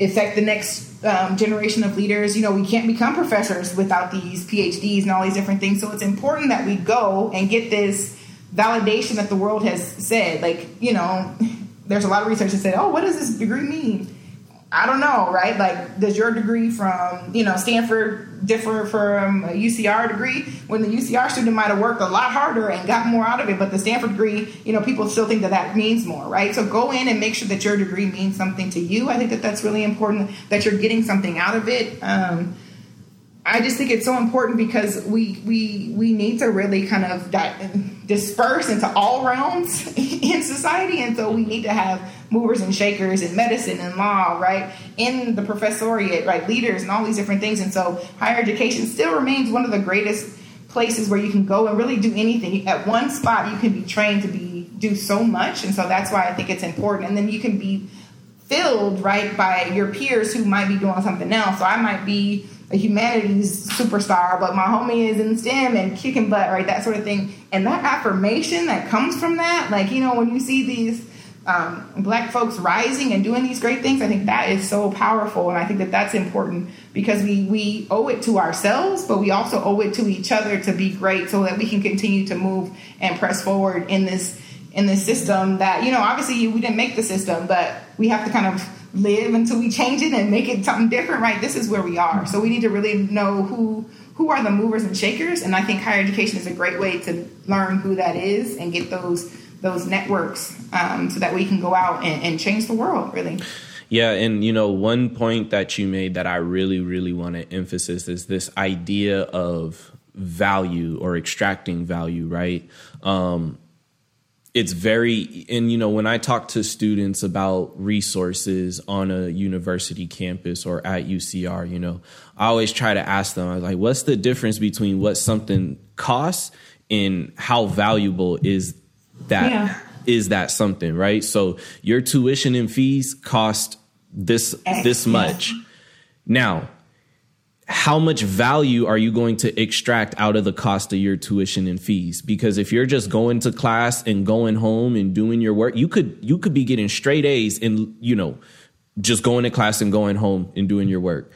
Speaker 2: affect the next um, generation of leaders. You know, we can't become professors without these PhDs and all these different things. So it's important that we go and get this validation that the world has said. Like, you know, there's a lot of research that said, oh, what does this degree mean? I don't know, right? Like, does your degree from, you know, Stanford differ from a UCR degree? When the UCR student might have worked a lot harder and got more out of it, but the Stanford degree, you know, people still think that that means more, right? So go in and make sure that your degree means something to you. I think that that's really important, that you're getting something out of it. Um, I just think it's so important because we we we need to really kind of di- disperse into all realms in society, and so we need to have movers and shakers in medicine and law, right? In the professoriate, right? Leaders and all these different things, and so higher education still remains one of the greatest places where you can go and really do anything at one spot. You can be trained to be do so much, and so that's why I think it's important. And then you can be filled right by your peers who might be doing something else. So I might be a humanities superstar, but my homie is in STEM and kicking butt, right? That sort of thing. And that affirmation that comes from that, like, you know, when you see these um, black folks rising and doing these great things, I think that is so powerful. And I think that that's important because we, we owe it to ourselves, but we also owe it to each other to be great so that we can continue to move and press forward in this in this system that, you know, obviously we didn't make the system, but we have to kind of live until we change it and make it something different, right? This is where we are. So we need to really know who who are the movers and shakers, and I think higher education is a great way to learn who that is and get those those networks um, so that we can go out and, and change the world, really.
Speaker 1: Yeah, and you know, one point that you made that I really, really want to emphasize is this idea of value or extracting value, right? Um, it's very and you know when i talk to students about resources on a university campus or at ucr you know i always try to ask them I was like what's the difference between what something costs and how valuable is that yeah. is that something right? So your tuition and fees cost this this much. Now how much value are you going to extract out of the cost of your tuition and fees? Because if you're just going to class and going home and doing your work you could you could be getting straight A's and you know just going to class and going home and doing your work.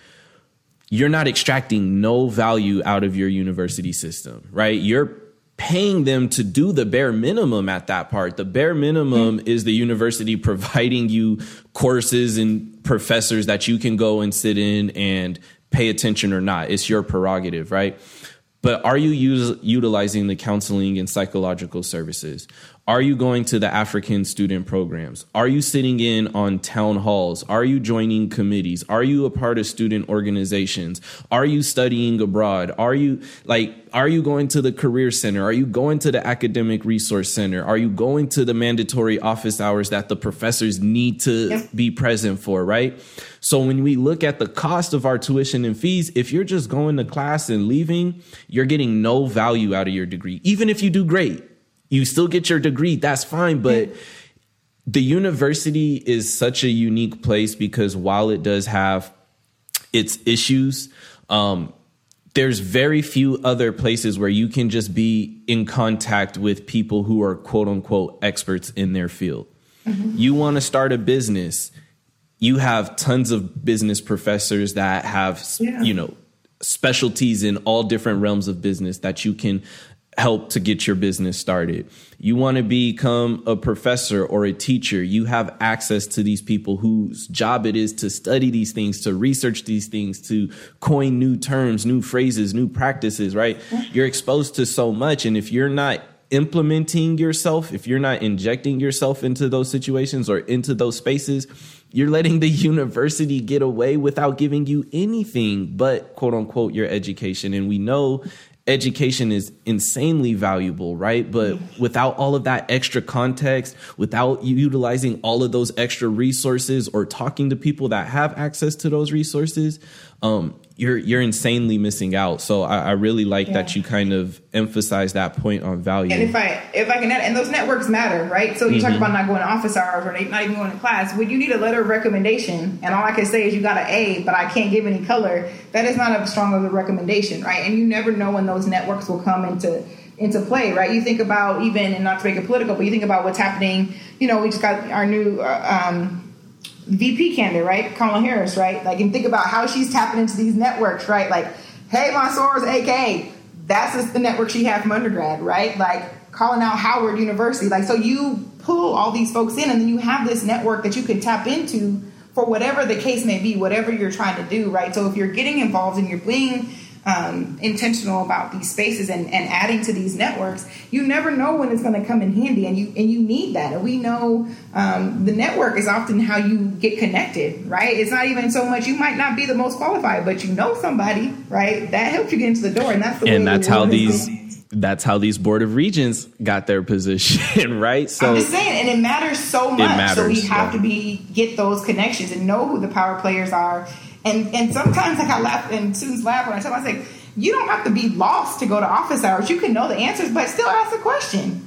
Speaker 1: You're not extracting no value out of your university system right? You're paying them to do the bare minimum at that part the bare minimum mm-hmm. is the university providing you courses and professors that you can go and sit in and pay attention or not. It's your prerogative, right? But are you use, utilizing the counseling and psychological services? Are you going to the African student programs? Are you sitting in on town halls? Are you joining committees? Are you a part of student organizations? Are you studying abroad? Are you like, are you going to the career center? Are you going to the academic resource center? Are you going to the mandatory office hours that the professors need to yep. be present for, right? So when we look at the cost of our tuition and fees, if you're just going to class and leaving, you're getting no value out of your degree, even if you do great you still get your degree. That's fine. But the university is such a unique place because while it does have its issues, um, there's very few other places where you can just be in contact with people who are quote unquote experts in their field. Mm-hmm. You want to start a business, you have tons of business professors that have, yeah. you know, specialties in all different realms of business that you can help to get your business started. You want to become a professor or a teacher, you have access to these people whose job it is to study these things, to research these things, to coin new terms, new phrases, new practices, right? You're exposed to so much. And if you're not implementing yourself, if you're not injecting yourself into those situations or into those spaces, you're letting the university get away without giving you anything but quote unquote your education. And we know education is insanely valuable, right? But without all of that extra context, without utilizing all of those extra resources or talking to people that have access to those resources, um, you're you're insanely missing out. So I, I really like yeah. that you kind of emphasize that point on value.
Speaker 2: And if I if I can add, and those networks matter, right? So you mm-hmm. talk about not going to office hours or not even going to class. When you need a letter of recommendation, and all I can say is you got an A, but I can't give any color. That is not a strong of a recommendation, right? And you never know when those networks will come into into play, right? You think about even, and not to make it political, but you think about what's happening. You know, we just got our new. Uh, um, VP candidate, right? Kamala Harris, right? Like, and think about how she's tapping into these networks, right? Like, hey, Mansour's AK, that's just the network she had from undergrad, right? Like, calling out Howard University. Like, so you pull all these folks in, and then you have this network that you can tap into for whatever the case may be, whatever you're trying to do, right? So if you're getting involved and you're being um, intentional about these spaces and, and adding to these networks, you never know when it's going to come in handy, and you and you need that. And we know um, the network is often how you get connected, right? It's not even so much you might not be the most qualified, but you know somebody, right? That helps you get into the door, and that's the
Speaker 1: and that's how these. That's how these board of regents got their position, right?
Speaker 2: So I'm just saying, and it matters so much. Matters, so we have yeah. to be get those connections and know who the power players are and and sometimes like I laugh and students laugh when I tell them I say, you don't have to be lost to go to office hours. You can know the answers, but still ask the question.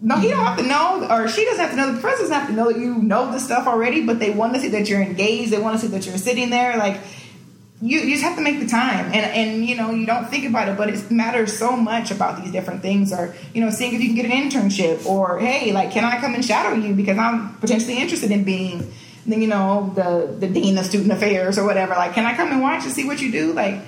Speaker 2: No, he don't have to know, or she doesn't have to know. The professor doesn't have to know that you know the stuff already, but they want to see that you're engaged. They want to see that you're sitting there. Like you, you just have to make the time, and and you know you don't think about it, but it matters so much about these different things, or you know seeing if you can get an internship, or hey, like can I come and shadow you because I'm potentially interested in being you know, the the dean of student affairs or whatever. Like, can I come and watch and see what you do? Like,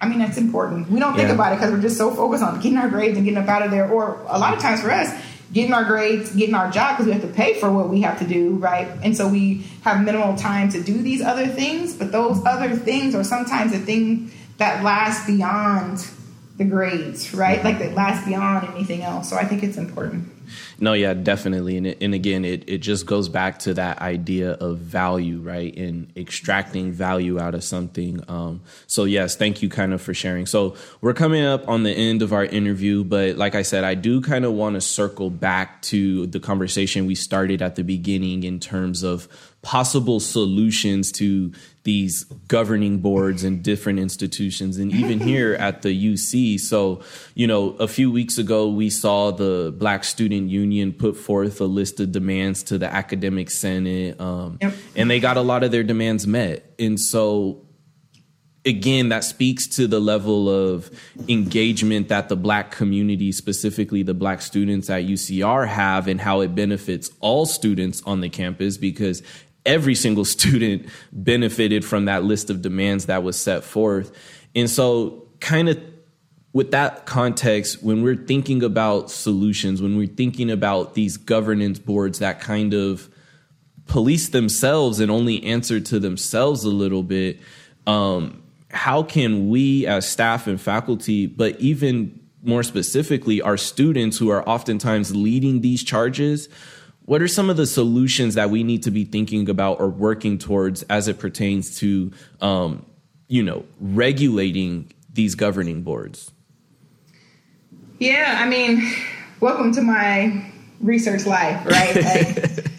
Speaker 2: I mean, that's important. We don't think yeah. about it because we're just so focused on getting our grades and getting up out of there. Or a lot of times for us, getting our grades, getting our job because we have to pay for what we have to do, right? And so we have minimal time to do these other things. But those other things are sometimes the thing that lasts beyond the grades, right? Like that lasts beyond anything else. So I think it's important.
Speaker 1: No, yeah, definitely. And, it, and again, it, it just goes back to that idea of value, right? And extracting value out of something. Um, so, yes, thank you kind of for sharing. So, we're coming up on the end of our interview, but like I said, I do kind of want to circle back to the conversation we started at the beginning in terms of possible solutions to these governing boards and different institutions and even here at the UC. So, you know, a few weeks ago, we saw the Black Student Union put forth a list of demands to the Academic Senate, um, yep. and they got a lot of their demands met. And so, again, that speaks to the level of engagement that the black community, specifically the black students at UCR, have and how it benefits all students on the campus because every single student benefited from that list of demands that was set forth. And so, kind of with that context, when we're thinking about solutions, when we're thinking about these governance boards that kind of police themselves and only answer to themselves a little bit, um, how can we as staff and faculty, but even more specifically, our students who are oftentimes leading these charges, what are some of the solutions that we need to be thinking about or working towards as it pertains to um, you know regulating these governing boards?
Speaker 2: Yeah i mean welcome to my research life right? Like,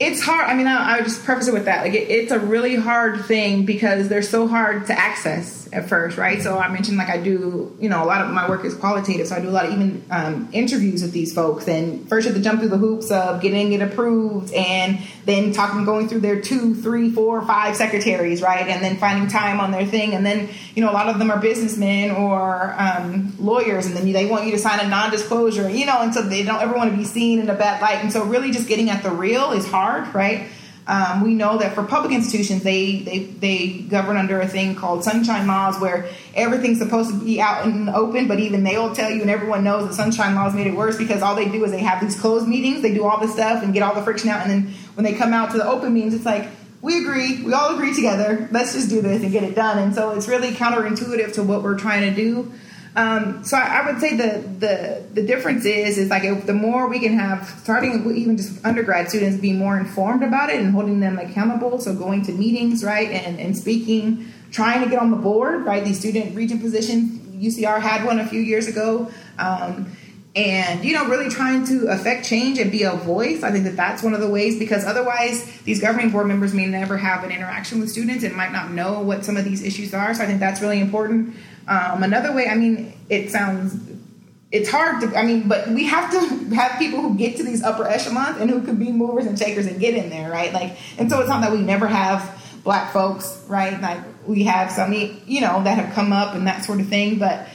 Speaker 2: it's hard i mean I, I, would just preface it with that. Like it, it's a really hard thing because they're so hard to access at first, right? So I mentioned like I do, you know, a lot of my work is qualitative, so I do a lot of even um, interviews with these folks. And first, you have to jump through the hoops of getting it approved, and then talking, going through their two, three, four, five secretaries, right? And then finding time on their thing. And then, you know, a lot of them are businessmen or um, lawyers, and then they want you to sign a non-disclosure, you know, and so they don't ever want to be seen in a bad light. And so, really, just getting at the real is hard, right? Um, we know that for public institutions, they, they they govern under a thing called sunshine laws, where everything's supposed to be out and open, but even they'll tell you, and everyone knows the sunshine laws made it worse because all they do is they have these closed meetings, they do all this stuff and get all the friction out, and then when they come out to the open meetings, it's like we agree, we all agree together, let's just do this and get it done. And so it's really counterintuitive to what we're trying to do. Um, so I, I, would say the, the the difference is is like if the more we can have starting even just undergrad students be more informed about it and holding them accountable. So going to meetings, right, and, and speaking, trying to get on the board, right. These student regent positions, UCR had one a few years ago. Um, and you know really trying to affect change and be a voice i think that that's one of the ways because otherwise these governing board members may never have an interaction with students and might not know what some of these issues are so i think that's really important um, another way i mean it sounds it's hard to i mean but we have to have people who get to these upper echelons and who can be movers and shakers and get in there right? Like and so it's not that we never have black folks right? Like we have some you know that have come up and that sort of thing but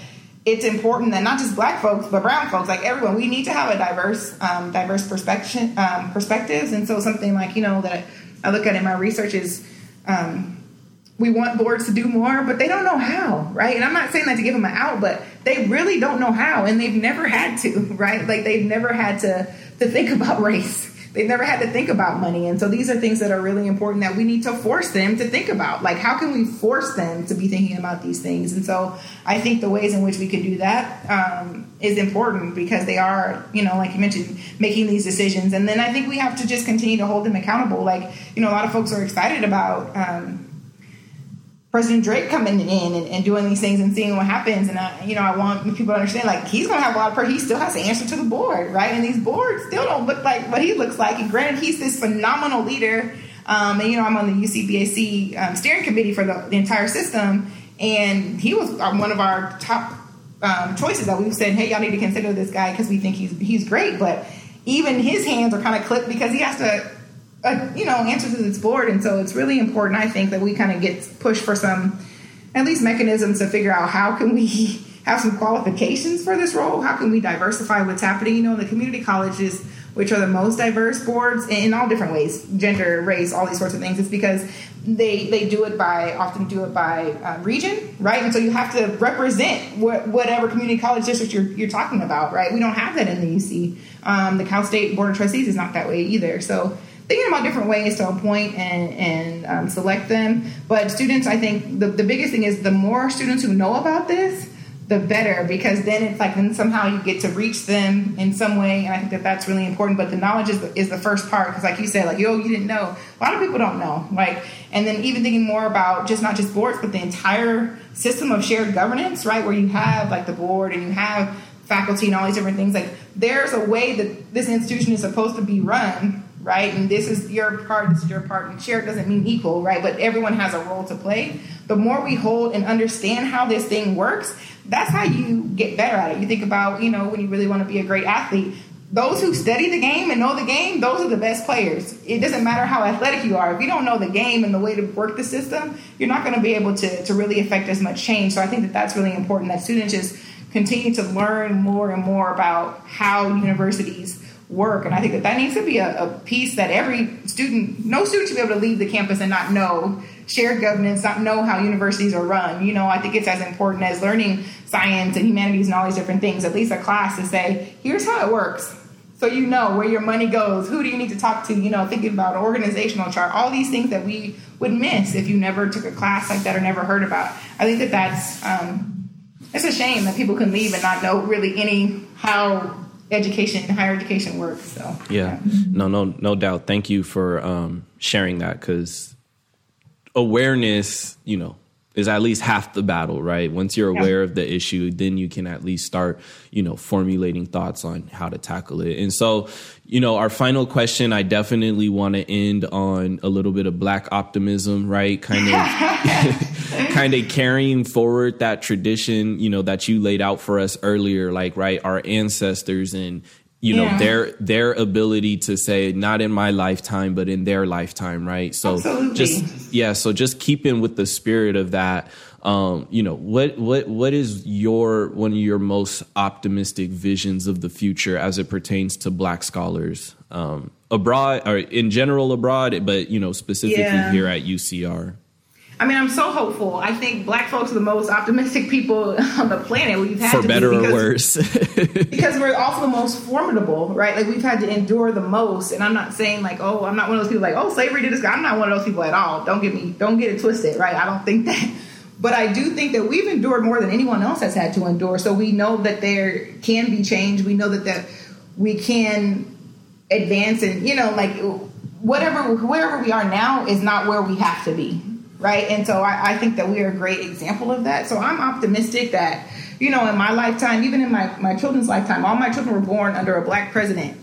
Speaker 2: it's important that not just black folks but brown folks like everyone we need to have a diverse um, diverse perspective um, perspectives. And so something like you know that i look at in my research is um, we want boards to do more but they don't know how right and i'm not saying that to give them an out but they really don't know how and they've never had to right like they've never had to to think about race they've never had to think about money. And so these are things that are really important that we need to force them to think about. Like, how can we force them to be thinking about these things? And so I think the ways in which we can do that um, is important because they are, you know, like you mentioned, making these decisions. And then I think we have to just continue to hold them accountable. Like, you know, a lot of folks are excited about. Um, President Drake coming in and, and, doing these things and seeing what happens. And I, you know, I want people to understand like he's going to have a lot of pressure. He still has to answer to the board, right? And these boards still don't look like what he looks like. And granted, he's this phenomenal leader. Um, and you know, I'm on the UCBAC um, steering committee for the, the, entire system, and he was uh, one of our top um, choices that we said, hey, y'all need to consider this guy because we think he's he's great. But even his hands are kind of clipped because he has to a, you know answer to this board, and so it's really important. I think that we kind of get pushed for some at least mechanisms to figure out how can we have some qualifications for this role. How can we diversify what's happening? You know, the community colleges, which are the most diverse boards in all different ways, gender, race, all these sorts of things. It's because they they do it by often do it by uh, region, right? And so you have to represent what, whatever community college district you're, you're talking about, right? We don't have that in the UC. Um, the Cal State Board of Trustees is not that way either. So thinking about different ways to appoint and, and um, select them. But students, I think the, the biggest thing is the more students who know about this, the better because then it's like then somehow you get to reach them in some way and i think that that's really important but the knowledge is the, is the first part because like you said like yo you didn't know a lot of people don't know like and then even thinking more about just not just boards but the entire system of shared governance right where you have like the board and you have faculty and all these different things like there's a way that this institution is supposed to be run right? And this is your part, this is your part. And share doesn't mean equal, right? But everyone has a role to play. The more we hold and understand how this thing works, that's how you get better at it. You think about, you know, when you really want to be a great athlete, those who study the game and know the game, those are the best players. It doesn't matter how athletic you are. If you don't know the game and the way to work the system, you're not going to be able to, to really affect as much change. So I think that that's really important that students just continue to learn more and more about how universities work. And I think that that needs to be a, a, piece that every student, no student should be able to leave the campus and not know shared governance, not know how universities are run. You know, I think it's as important as learning science and humanities and all these different things, at least a class to say, here's how it works. So you know where your money goes, who do you need to talk to, you know, thinking about an organizational chart, all these things that we would miss if you never took a class like that or never heard about. I think that that's, um, it's a shame that people can leave and not know really any how education, higher education work. So
Speaker 1: yeah, no, no, no doubt. Thank you for um, sharing that because awareness, you know, is at least half the battle, right? Once you're aware yeah. of the issue, then you can at least start, you know, formulating thoughts on how to tackle it. And so, you know, our final question, I definitely want to end on a little bit of black optimism, right? Kind of kind of carrying forward that tradition, you know, that you laid out for us earlier, like right, our ancestors and you know yeah. their their ability to say not in my lifetime but in their lifetime right so
Speaker 2: Absolutely.
Speaker 1: just yeah so just keeping with the spirit of that um, you know what what what is your one of your most optimistic visions of the future as it pertains to black scholars um, abroad or in general abroad but you know specifically yeah. here at UCR
Speaker 2: I mean, I'm so hopeful. I think black folks are the most optimistic people on the planet. We've had
Speaker 1: for to better because, or worse,
Speaker 2: because we're also the most formidable, right? Like we've had to endure the most. And I'm not saying like, oh, I'm not one of those people like, oh, slavery did this. I'm not one of those people at all. Don't get me, don't get it twisted, right? I don't think that. But I do think that we've endured more than anyone else has had to endure. So we know that there can be change. We know that that we can advance and you know like whatever wherever we are now is not where we have to be right and so I, I, think that we are a great example of that so i'm optimistic that you know in my lifetime even in my, my children's lifetime all my children were born under a black president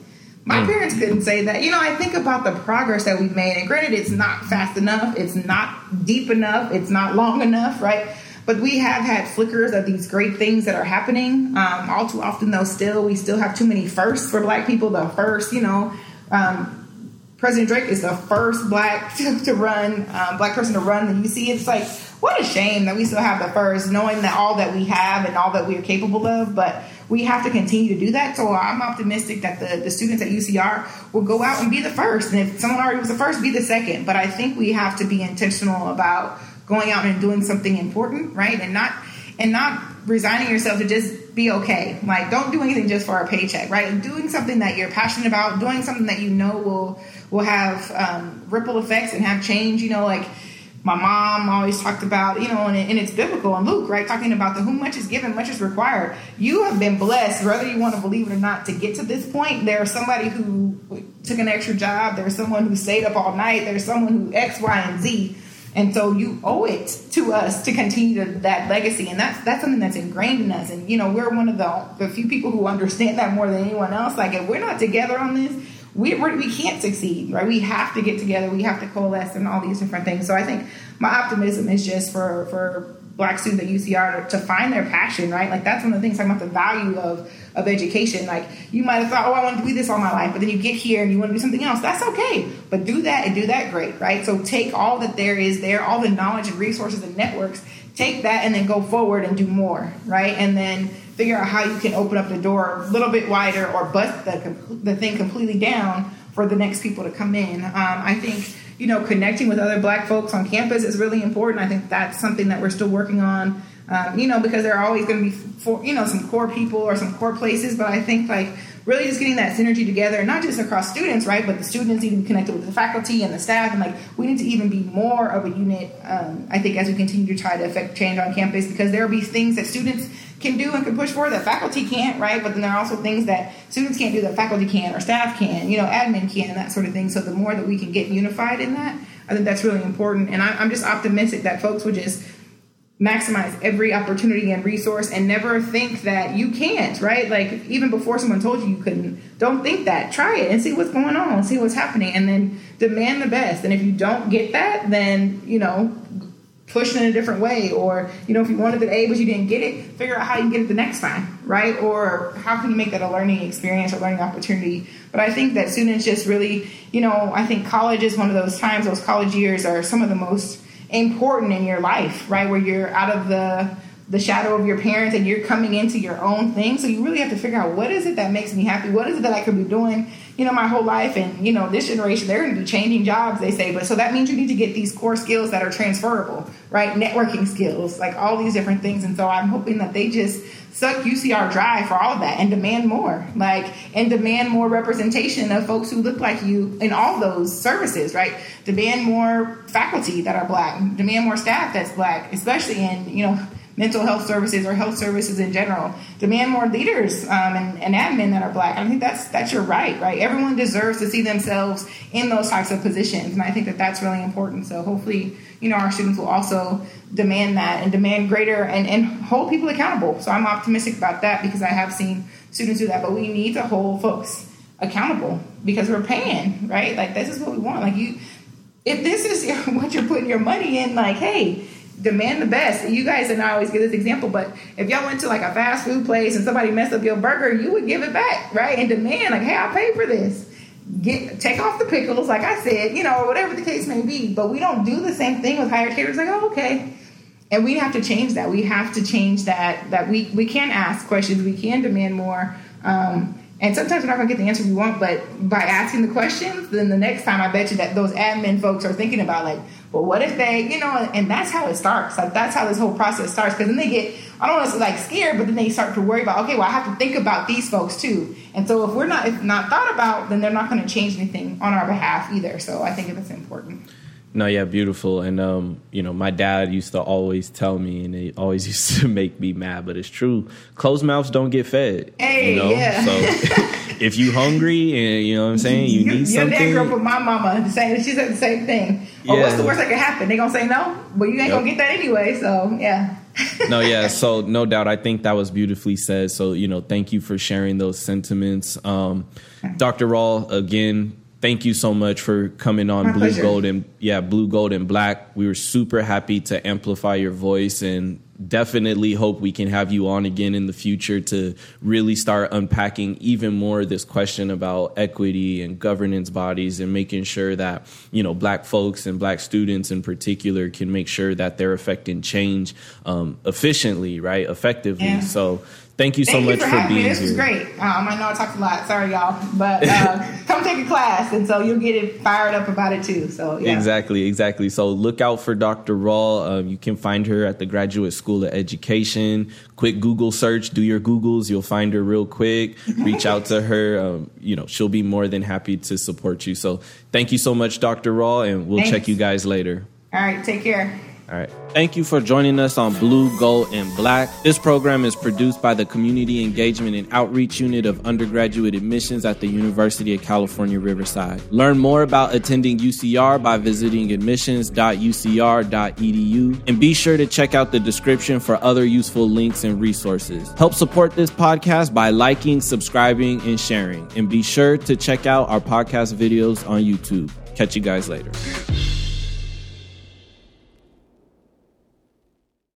Speaker 2: my mm. parents couldn't say that you know i think about the progress that we've made and granted it's not fast enough it's not deep enough it's not long enough right but we have had flickers of these great things that are happening. Um, all too often, though, still we still have too many firsts for Black people. The first, you know, um, President Drake is the first Black to, to run, um, Black person to run the UC. It's like what a shame that we still have the first, knowing that all that we have and all that we are capable of. But we have to continue to do that. So I'm optimistic that the, the students at UCR will go out and be the first. And if someone already was the first, be the second. But I think we have to be intentional about going out and doing something important, right? And not and not resigning yourself to just be okay. Like don't do anything just for a paycheck, right? Doing something that you're passionate about, doing something that you know will will have um, ripple effects and have change. You know, like my mom always talked about, you know, and, and, it's biblical and Luke, right? Talking about the who much is given, much is required. You have been blessed, whether you want to believe it or not, to get to this point. There's somebody who took an extra job. There's someone who stayed up all night. There's someone who X, Y, and Z and so you owe it to us to continue to, that legacy, and that's that's something that's ingrained in us. And you know, we're one of the the few people who understand that more than anyone else. Like, if we're not together on this, we we're, we can not succeed, right? We have to get together. We have to coalesce and all these different things. So I think my optimism is just for for black students at UCR to, to, find their passion, right? Like that's one of the things talking about the value of of education. Like you might have thought, oh, I want to do this all my life, but then you get here and you want to do something else. That's okay, but do that and do that great, right? So take all that there is there, all the knowledge and resources and networks, take that and then go forward and do more, right? And then figure out how you can open up the door a little bit wider or bust the the thing completely down for the next people to come in. Um, I think you know, connecting with other black folks on campus is really important. I think that's something that we're still working on, um, you know, because there are always going to be, for, you know, some core people or some core places. But I think like really just getting that synergy together, not just across students, right, but the students need to be connected with the faculty and the staff, and like we need to even be more of a unit. Um, I think as we continue to try to affect change on campus, because there will be things that students can do and can push for that faculty can't, right? But then there are also things that students can't do that faculty can or staff can, you know, admin can, and that sort of thing. So the more that we can get unified in that, I think that's really important. And I, I'm just optimistic that folks would just maximize every opportunity and resource and never think that you can't, right? Like even before someone told you you couldn't, don't think that. Try it and see what's going on, see what's happening, and then demand the best. And if you don't get that, then you know push in a different way or you know if you wanted the a but you didn't get it figure out how you can get it the next time right or how can you make that a learning experience or learning opportunity but i think that students just really you know i think college is one of those times those college years are some of the most important in your life right where you're out of the the shadow of your parents and you're coming into your own thing. So you really have to figure out what is it that makes me happy? What is it that I could be doing, you know, my whole life? And, you know, this generation, they're going to be changing jobs, they say. But so that means you need to get these core skills that are transferable, right? Networking skills, like all these different things. And so I'm hoping that they just suck UCR dry for all of that and demand more, like, and demand more representation of folks who look like you in all those services, right? Demand more faculty that are black, demand more staff that's black, especially in, you know, mental health services or health services in general. Demand more leaders um, and, and admin that are black. I think that's that's your right, right? Everyone deserves to see themselves in those types of positions, and I think that that's really important. So hopefully, you know, our students will also demand that and demand greater and, and hold people accountable. So I'm optimistic about that because I have seen students do that. But we need to hold folks accountable because we're paying, right? Like this is what we want. Like you, if this is what you're putting your money in, like hey demand the best. You guys and I always give this example, but if y'all went to like a fast food place and somebody messed up your burger, you would give it back, right? And demand like, hey, I paid for this. Get take off the pickles, like I said, you know, or whatever the case may be. But we don't do the same thing with higher caterers. Like, oh, okay. And we have to change that. We have to change that. That we we can ask questions. We can demand more. Um, and sometimes we're not going to get the answer we want, but by asking the questions, then the next time I bet you that those admin folks are thinking about like, well, what if they, you know, and that's how it starts. Like that's how this whole process starts. Because then they get, I don't want to say like scared, but then they start to worry about, okay, well, I have to think about these folks too. And so if we're not if not thought about, then they're not going to change anything on our behalf either. So I think that's important.
Speaker 1: No, yeah, beautiful. And um, you know, my dad used to always tell me, and it always used to make me mad, but it's true. Closed mouths don't get fed.
Speaker 2: Hey,
Speaker 1: you know?
Speaker 2: yeah.
Speaker 1: So if you hungry and you know what I'm saying, you, need
Speaker 2: your
Speaker 1: something.
Speaker 2: dad grew up with my mama saying she said the same thing. Or
Speaker 1: Yeah.
Speaker 2: what's the worst that could happen? They gonna say no, but you ain't
Speaker 1: Yep.
Speaker 2: gonna get that anyway. So yeah.
Speaker 1: no, yeah. So no doubt, I think that was beautifully said. So you know, thank you for sharing those sentiments, um, Dr. Rall. Again, thank you so much for coming on
Speaker 2: My
Speaker 1: Blue
Speaker 2: pleasure.
Speaker 1: Gold and yeah, Blue Gold and Black. We were super happy to amplify your voice and definitely hope we can have you on again in the future to really start unpacking even more this question about equity and governance bodies and making sure that you know black folks and black students in particular can make sure that they're affecting change um, efficiently right effectively
Speaker 2: Yeah.
Speaker 1: so thank you so
Speaker 2: Thank
Speaker 1: much
Speaker 2: you for,
Speaker 1: for, being
Speaker 2: me. This
Speaker 1: here
Speaker 2: was great. Um, I know I talked a lot. Sorry, y'all, but uh, come take a class, and so you'll get it fired up about it too. So yeah.
Speaker 1: Exactly, exactly. So look out for Dr. Rall. Um, you can find her at the Graduate School of Education. Quick Google search, do your Googles, you'll find her real quick. Reach out to her. Um, you know, she'll be more than happy to support you. So thank you so much, Dr. Rall, and we'll
Speaker 2: Thanks.
Speaker 1: check you guys later.
Speaker 2: All right, take care.
Speaker 1: All right. Thank you for joining us on Blue, Gold, and Black. This program is produced by the Community Engagement and Outreach Unit of Undergraduate Admissions at the University of California, Riverside. Learn more about attending UCR by visiting admissions.ucr.edu and be sure to check out the description for other useful links and resources. Help support this podcast by liking, subscribing, and sharing. And be sure to check out our podcast videos on YouTube. Catch you guys later.